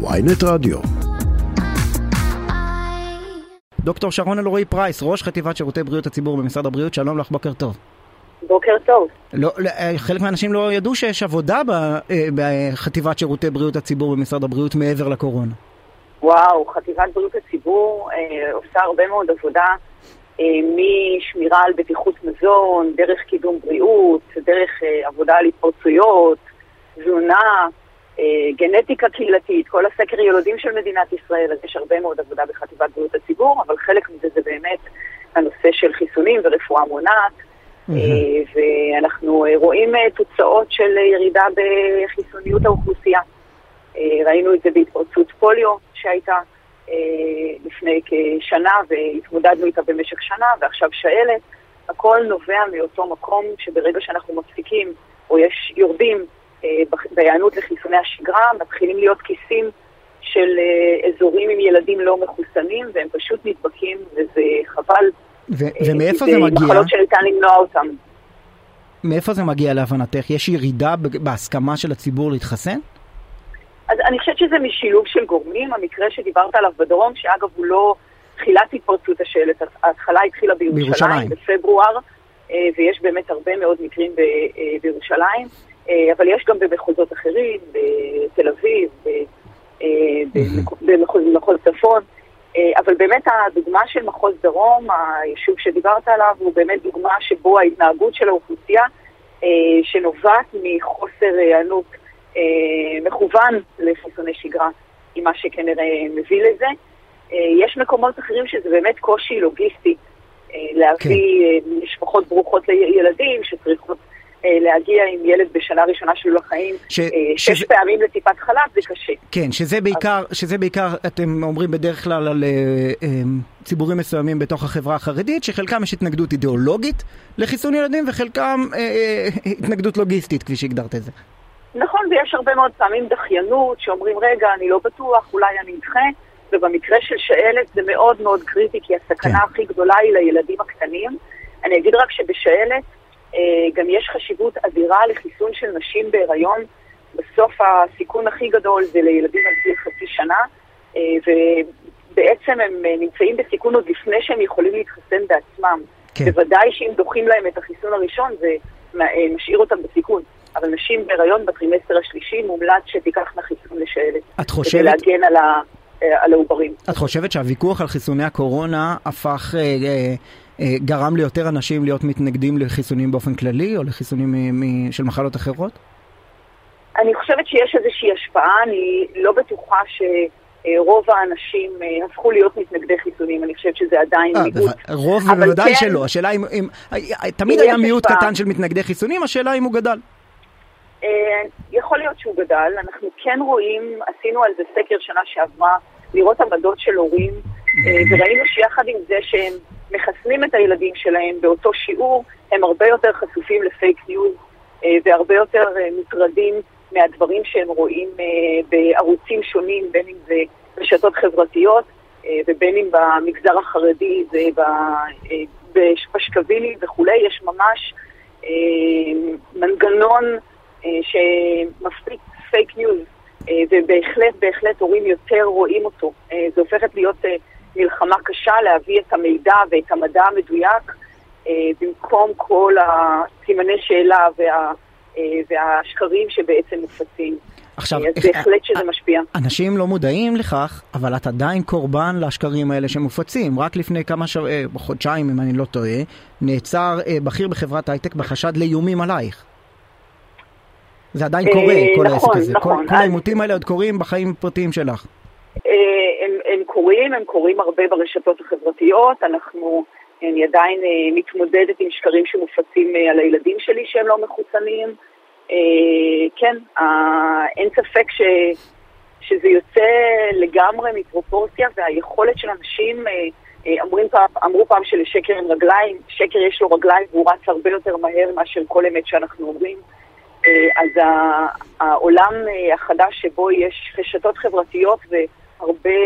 ויינט רדיו. דוקטור שרון אלרועי פרייס, ראש חטיבת שירותי בריאות הציבור במשרד הבריאות, שלום לך, בוקר טוב. בוקר טוב. לא, לא, חלק מהאנשים לא ידעו שיש עבודה ב- אה, בחטיבת שירותי בריאות הציבור במשרד הבריאות מעבר לקורונה. וואו, חטיבת בריאות הציבור אה, עושה הרבה מאוד עבודה, אה, משמירה על בטיחות מזון, דרך קידום בריאות, דרך אה, עבודה על התפרצויות, תזונה, אה, גנטיקה קהילתית, כל הסקר ילודים של מדינת ישראל, אז יש הרבה מאוד עבודה בחטיבת בריאות הציבור, אבל חלק מזה זה באמת הנושא של חיסונים ורפואה מונעת. אה, ואנחנו אה, רואים אה, תוצאות של ירידה בחיסוניות האוכלוסייה. אה, ראינו את זה בהתפרצות פוליו שהייתה אה, לפני כשנה והתמודדנו איתה במשך שנה, ועכשיו שעלת. הכל נובע מאותו מקום שברגע שאנחנו מפסיקים או יש יורדים אה, בהיענות לחיסוני השגרה, מתחילים להיות כיסים של אה, אזורים עם ילדים לא מחוסנים, והם פשוט נדבקים, וזה חבל. ו- אה, ומאיפה זה מגיע? מחלות שניתן למנוע אותן. מאיפה זה מגיע להבנתך? יש ירידה בהסכמה של הציבור להתחסן? אז אני חושבת שזה משילוב של גורמים, המקרה שדיברת עליו בדרום, שאגב הוא לא תחילת התפרצות השלט, ההתחלה התחילה בירושלים, בירושלים. בפברואר, אה, ויש באמת הרבה מאוד מקרים אה, בירושלים, אה, אבל יש גם במחוזות אחרים, בתל אביב, אה, במחוז- במחוז צפון. אה, אבל באמת הדוגמה של מחוז דרום, היישוב שדיברת עליו, הוא באמת דוגמה שבו ההתנהגות של האוכלוסייה, אה, שנובעת מחוסר היענות אה, מכוון לחיסוני שגרה, היא מה שכנראה מביא לזה. אה, יש מקומות אחרים שזה באמת קושי לוגיסטי, אה, להביא אה, משפחות ברוכות לילדים שצריכות אה, להגיע עם ילד בשנה ראשונה שלו לחיים, ש- אה, שזה- שש פעמים לטיפת חלב, זה קשה. כן, שזה בעיקר, שזה בעיקר, אתם אומרים בדרך כלל על אה, אה, ציבורים מסוימים בתוך החברה החרדית, שחלקם יש התנגדות אידיאולוגית לחיסון ילדים, וחלקם אה, אה, התנגדות לוגיסטית, כפי שהגדרת את זה. נכון, ויש הרבה מאוד פעמים דחיינות, שאומרים, רגע, אני לא בטוח, אולי אני אדחה, ובמקרה של שעלת זה מאוד מאוד קריטי, כי הסכנה כן. הכי גדולה היא לילדים הקטנים. אני אגיד רק שבשעלת אה, גם יש חשיבות אדירה לחיסון של נשים בהיריון. בסוף הסיכון הכי גדול זה לילדים עד גיל חצי שנה, אה, ובעצם הם אה, נמצאים בסיכון עוד לפני שהם יכולים להתחסן בעצמם. כן. בוודאי שאם דוחים להם את החיסון הראשון, זה אה, משאיר אותם בסיכון. אבל נשים בהיריון בטרימסטר השלישי מומלץ שתיקחנה חיסון לשעלת. את כדי חושבת, להגן על, ה, אה, על העוברים. את חושבת שהוויכוח על חיסוני הקורונה הפך, אה, אה, אה, גרם ליותר אנשים להיות מתנגדים לחיסונים באופן כללי, או לחיסונים של מחלות אחרות? אני חושבת שיש איזושהי השפעה, אני לא בטוחה שרוב האנשים אה, הפכו להיות מתנגדי חיסונים, אני חושבת שזה עדיין אה, מיעוט. רוב בוודאי כן- שלא, השאלה אם, אם, תמיד היה מיעוט השפעה. קטן של מתנגדי חיסונים, השאלה אם הוא גדל. אה, יכול להיות שהוא גדל, אנחנו כן רואים, עשינו על זה סקר שנה שעברה, לראות עמדות של הורים, אה, וראינו שיחד עם זה שהם מחסנים את הילדים שלהם באותו שיעור, הם הרבה יותר חשופים לפייק ניוז אה, והרבה יותר אה, מוטרדים מהדברים שהם רואים אה, בערוצים שונים, בין אם זה רשתות חברתיות ובין אם במגזר החרדי זה ב- בפשקווילים וכולי, יש ממש מנגנון שמפיץ fake news, ובהחלט, בהחלט הורים יותר רואים אותו. זה הופכת להיות מלחמה קשה להביא את המידע ואת המדע המדויק, אה, במקום כל הסימני שאלה וה, אה, והשקרים שבעצם מופצים. עכשיו, אז איך- בהחלט שזה משפיע. אנשים לא מודעים לכך, אבל את עדיין קורבן לשקרים האלה שמופצים. רק לפני כמה ש... אה, חודשיים, אם אני לא טועה, נעצר אה, בכיר בחברת הייטק בחשד לאיומים עלייך. זה עדיין אה, קורה, כל נכון, העסק הזה. נכון. כל, העימותים האלה עוד קורים בחיים הפרטיים שלך. הם, הם קורים, הם קורים הרבה ברשתות החברתיות, אנחנו, אני עדיין אה, מתמודדת עם שקרים שמופצים אה, על הילדים שלי שהם לא מחוסנים. אה, כן, אין ספק ש, שזה יוצא לגמרי מפרופורציה והיכולת של אנשים, אמרים פעם, אמרו פעם שלשקר אין רגליים, שקר יש לו רגליים והוא רץ הרבה יותר מהר מאשר כל אמת שאנחנו אומרים. אז העולם החדש שבו יש רשתות חברתיות והרבה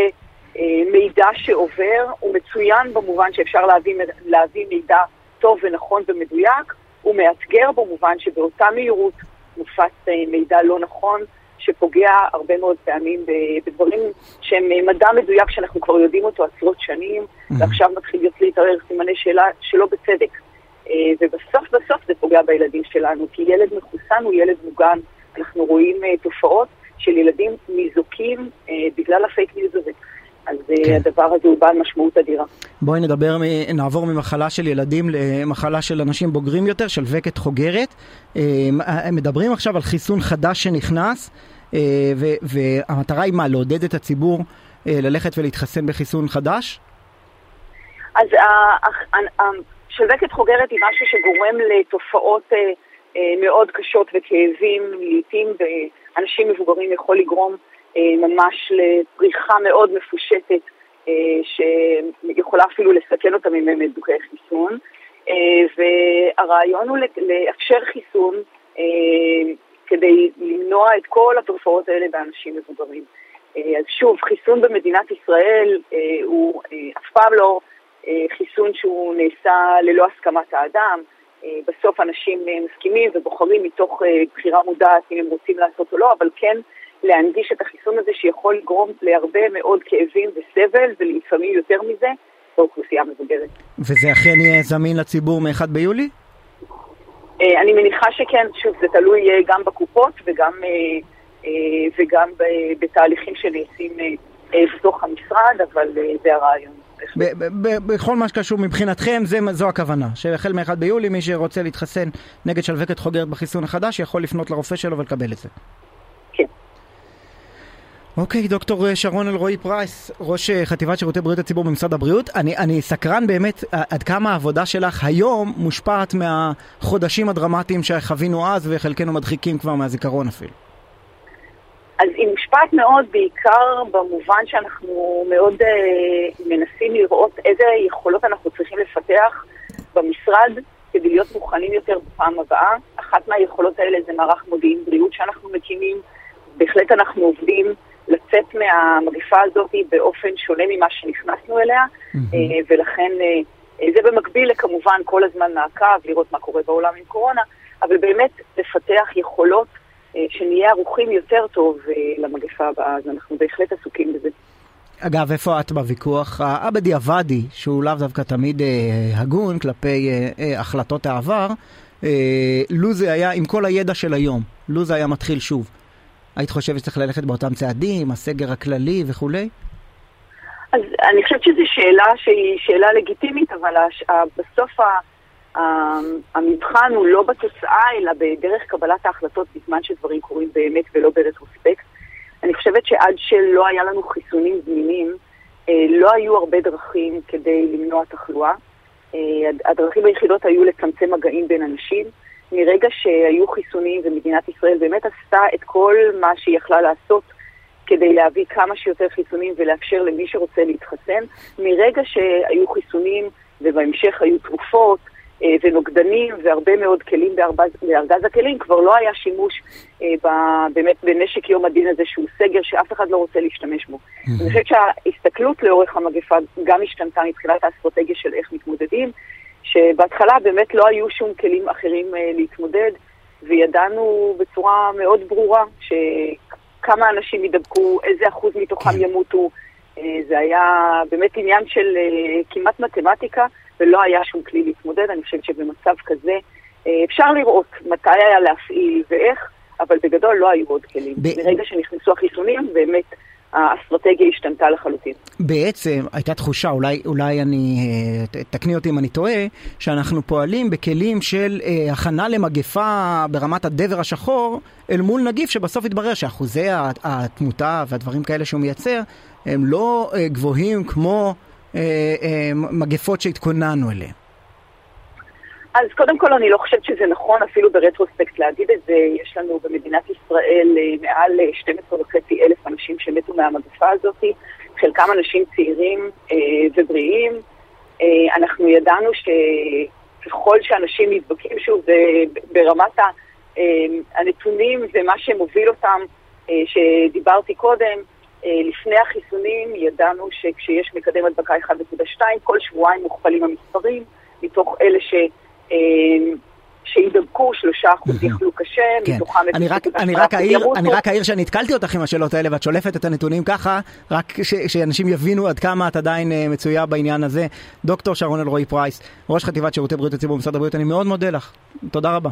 אה, מידע שעובר, הוא מצוין במובן שאפשר להביא, להביא מידע טוב ונכון ומדויק, הוא מאתגר במובן שבאותה מהירות מופץ אה, מידע לא נכון, שפוגע הרבה מאוד פעמים בדברים שהם מדע מדויק שאנחנו כבר יודעים אותו עשרות שנים, mm-hmm. ועכשיו מתחיל להיות להתערער סימני שאלה שלא בצדק. אה, ובסוף בסוף זה פוגע בילדים שלנו, כי ילד מחוסן הוא ילד מוגן. אנחנו רואים אה, תופעות של ילדים ניזוקים בגלל ה fake news הזה. אז כן. הדבר הזה הוא בעל משמעות אדירה. בואי נדבר, נעבור ממחלה של ילדים למחלה של אנשים בוגרים יותר, שלבקת חוגרת. מדברים עכשיו על חיסון חדש שנכנס. אה, והמטרה היא מה, לעודד את הציבור אה, ללכת ולהתחסן בחיסון חדש? אז שלווקת חוגרת היא משהו שגורם לתופעות אה, מאוד קשות וכאבים, לעיתים באנשים מבוגרים יכול לגרום ממש לפריחה מאוד מפושטת, שיכולה אפילו לסכן אותם אם הם מדוכאי חיסון. והרעיון הוא לאפשר חיסון כדי למנוע את כל התופעות האלה באנשים מבוגרים. אה, אז שוב, חיסון במדינת ישראל אה, הוא אה, אף פעם לא חיסון שהוא נעשה ללא הסכמת האדם. בסוף אנשים מסכימים ובוחרים מתוך בחירה מודעת אם הם רוצים לעשות או לא, אבל כן להנגיש את החיסון הזה שיכול לגרום להרבה מאוד כאבים וסבל, ולפעמים יותר מזה, באוכלוסייה מבוגרת. וזה אכן יהיה זמין לציבור מ-1 ביולי? אה, אני מניחה שכן, שוב, זה תלוי אה, גם בקופות וגם, אה, וגם בתהליכים שנעשים בתוך המשרד, אבל זה הרעיון. בכל מה שקשור מבחינתכם, זה, זו הכוונה, שהחל מ-1 ביולי מי שרוצה להתחסן נגד שלווקת חוגרת בחיסון החדש יכול לפנות לרופא שלו ולקבל את זה. אוקיי, דוקטור שרון אלרועי פרייס, ראש אה, חטיבת שירותי בריאות הציבור במשרד הבריאות. אני, אני סקרן באמת אה, עד כמה העבודה שלך היום מושפעת מהחודשים הדרמטיים שחווינו אז וחלקנו מדחיקים כבר מהזיכרון אפילו. אז היא מושפעת מאוד בעיקר במובן שאנחנו מאוד uh, מנסים לראות איזה יכולות אנחנו צריכים לפתח במשרד כדי להיות מוכנים יותר בפעם הבאה. אחת מהיכולות האלה זה מערך מודיעין בריאות שאנחנו מקימים. בהחלט אנחנו עובדים לצאת מהמגפה הזאת באופן שונה ממה שנכנסנו אליה, mm-hmm. ולכן אה, זה במקביל לכמובן כל הזמן מעקב, לראות מה קורה בעולם עם קורונה, אבל באמת לפתח יכולות שנהיה ערוכים יותר טוב למגפה הבאה, אז אנחנו בהחלט עסוקים בזה. אגב, איפה את בוויכוח הבדיעבדי, שהוא לאו דווקא תמיד אה, הגון כלפי אה, אה, החלטות העבר, אה, לו זה היה, עם כל הידע של היום, לו זה היה מתחיל שוב, היית חושבת שצריך ללכת באותם צעדים, הסגר הכללי וכולי? אז אני חושבת שזו שאלה שהיא שאלה לגיטימית, אבל הש... בסוף ה... המבחן הוא לא בתוצאה, אלא בדרך קבלת ההחלטות בזמן שדברים קורים באמת ולא ברטרוספקט. אני חושבת שעד שלא היה לנו חיסונים זמינים, אה, לא היו הרבה דרכים כדי למנוע תחלואה. אה, הדרכים היחידות היו לצמצם מגעים בין אנשים. מרגע שהיו חיסונים ומדינת ישראל באמת עשתה את כל מה שהיא יכלה לעשות כדי להביא כמה שיותר חיסונים ולאפשר למי שרוצה להתחסן, מרגע שהיו חיסונים ובהמשך היו תרופות ונוגדנים והרבה מאוד כלים בארגז, הכלים, כבר לא היה שימוש אה, ב, באמת בנשק יום הדין הזה שהוא סגר שאף אחד לא רוצה להשתמש בו. אני חושבת שההסתכלות לאורך המגפה גם השתנתה מבחינת האסטרטגיה של איך מתמודדים. שבהתחלה באמת לא היו שום כלים אחרים אה, להתמודד, וידענו בצורה מאוד ברורה שכמה אנשים ידבקו, איזה אחוז מתוכם כן. ימותו. אה, זה היה באמת עניין של אה, כמעט מתמטיקה, ולא היה שום כלי להתמודד. אני חושבת שבמצב כזה אפשר לראות מתי היה להפעיל ואיך, אבל בגדול לא היו עוד כלים. ב... ברגע שנכנסו החיסונים, באמת האסטרטגיה השתנתה לחלוטין. בעצם הייתה תחושה, אולי, אולי אני, אה, תקני אותי אם אני טועה, שאנחנו פועלים בכלים של אה, הכנה למגפה ברמת הדבר השחור, אל מול נגיף שבסוף התברר שאחוזי התמותה והדברים כאלה שהוא מייצר, הם לא אה, גבוהים כמו אה, אה, מגפות שהתכוננו אליהן. אז קודם כל אני לא חושבת שזה נכון אפילו ברטרוספקט להגיד את זה. יש לנו במדינת ישראל אה, מעל 12 אה, וחצי אלף אנשים שמתו מהמגפה הזאת, חלקם אנשים צעירים אה, ובריאים. אה, אנחנו ידענו שככל שאנשים נדבקים, שוב, ברמת אה, הנתונים ומה שמוביל אותם, אה, שדיברתי קודם, אה, לפני החיסונים ידענו שכשיש מקדם הדבקה 1.2, כל שבועיים מוכפלים המספרים, מתוך אלה ש... אה, שידבקו, שלושה אחוז יחלו קשה, כן. מתוכם אני רק, אני, רק אני רק אעיר שנתקלתי אותך עם השאלות האלה ואת שולפת את הנתונים ככה, רק ש, שאנשים יבינו עד כמה את עדיין uh, מצויה בעניין הזה. דוקטור שרון אלרועי פרייס, ראש חטיבת שירותי בריאות הציבור במשרד הבריאות, אני מאוד מודה לך. תודה רבה.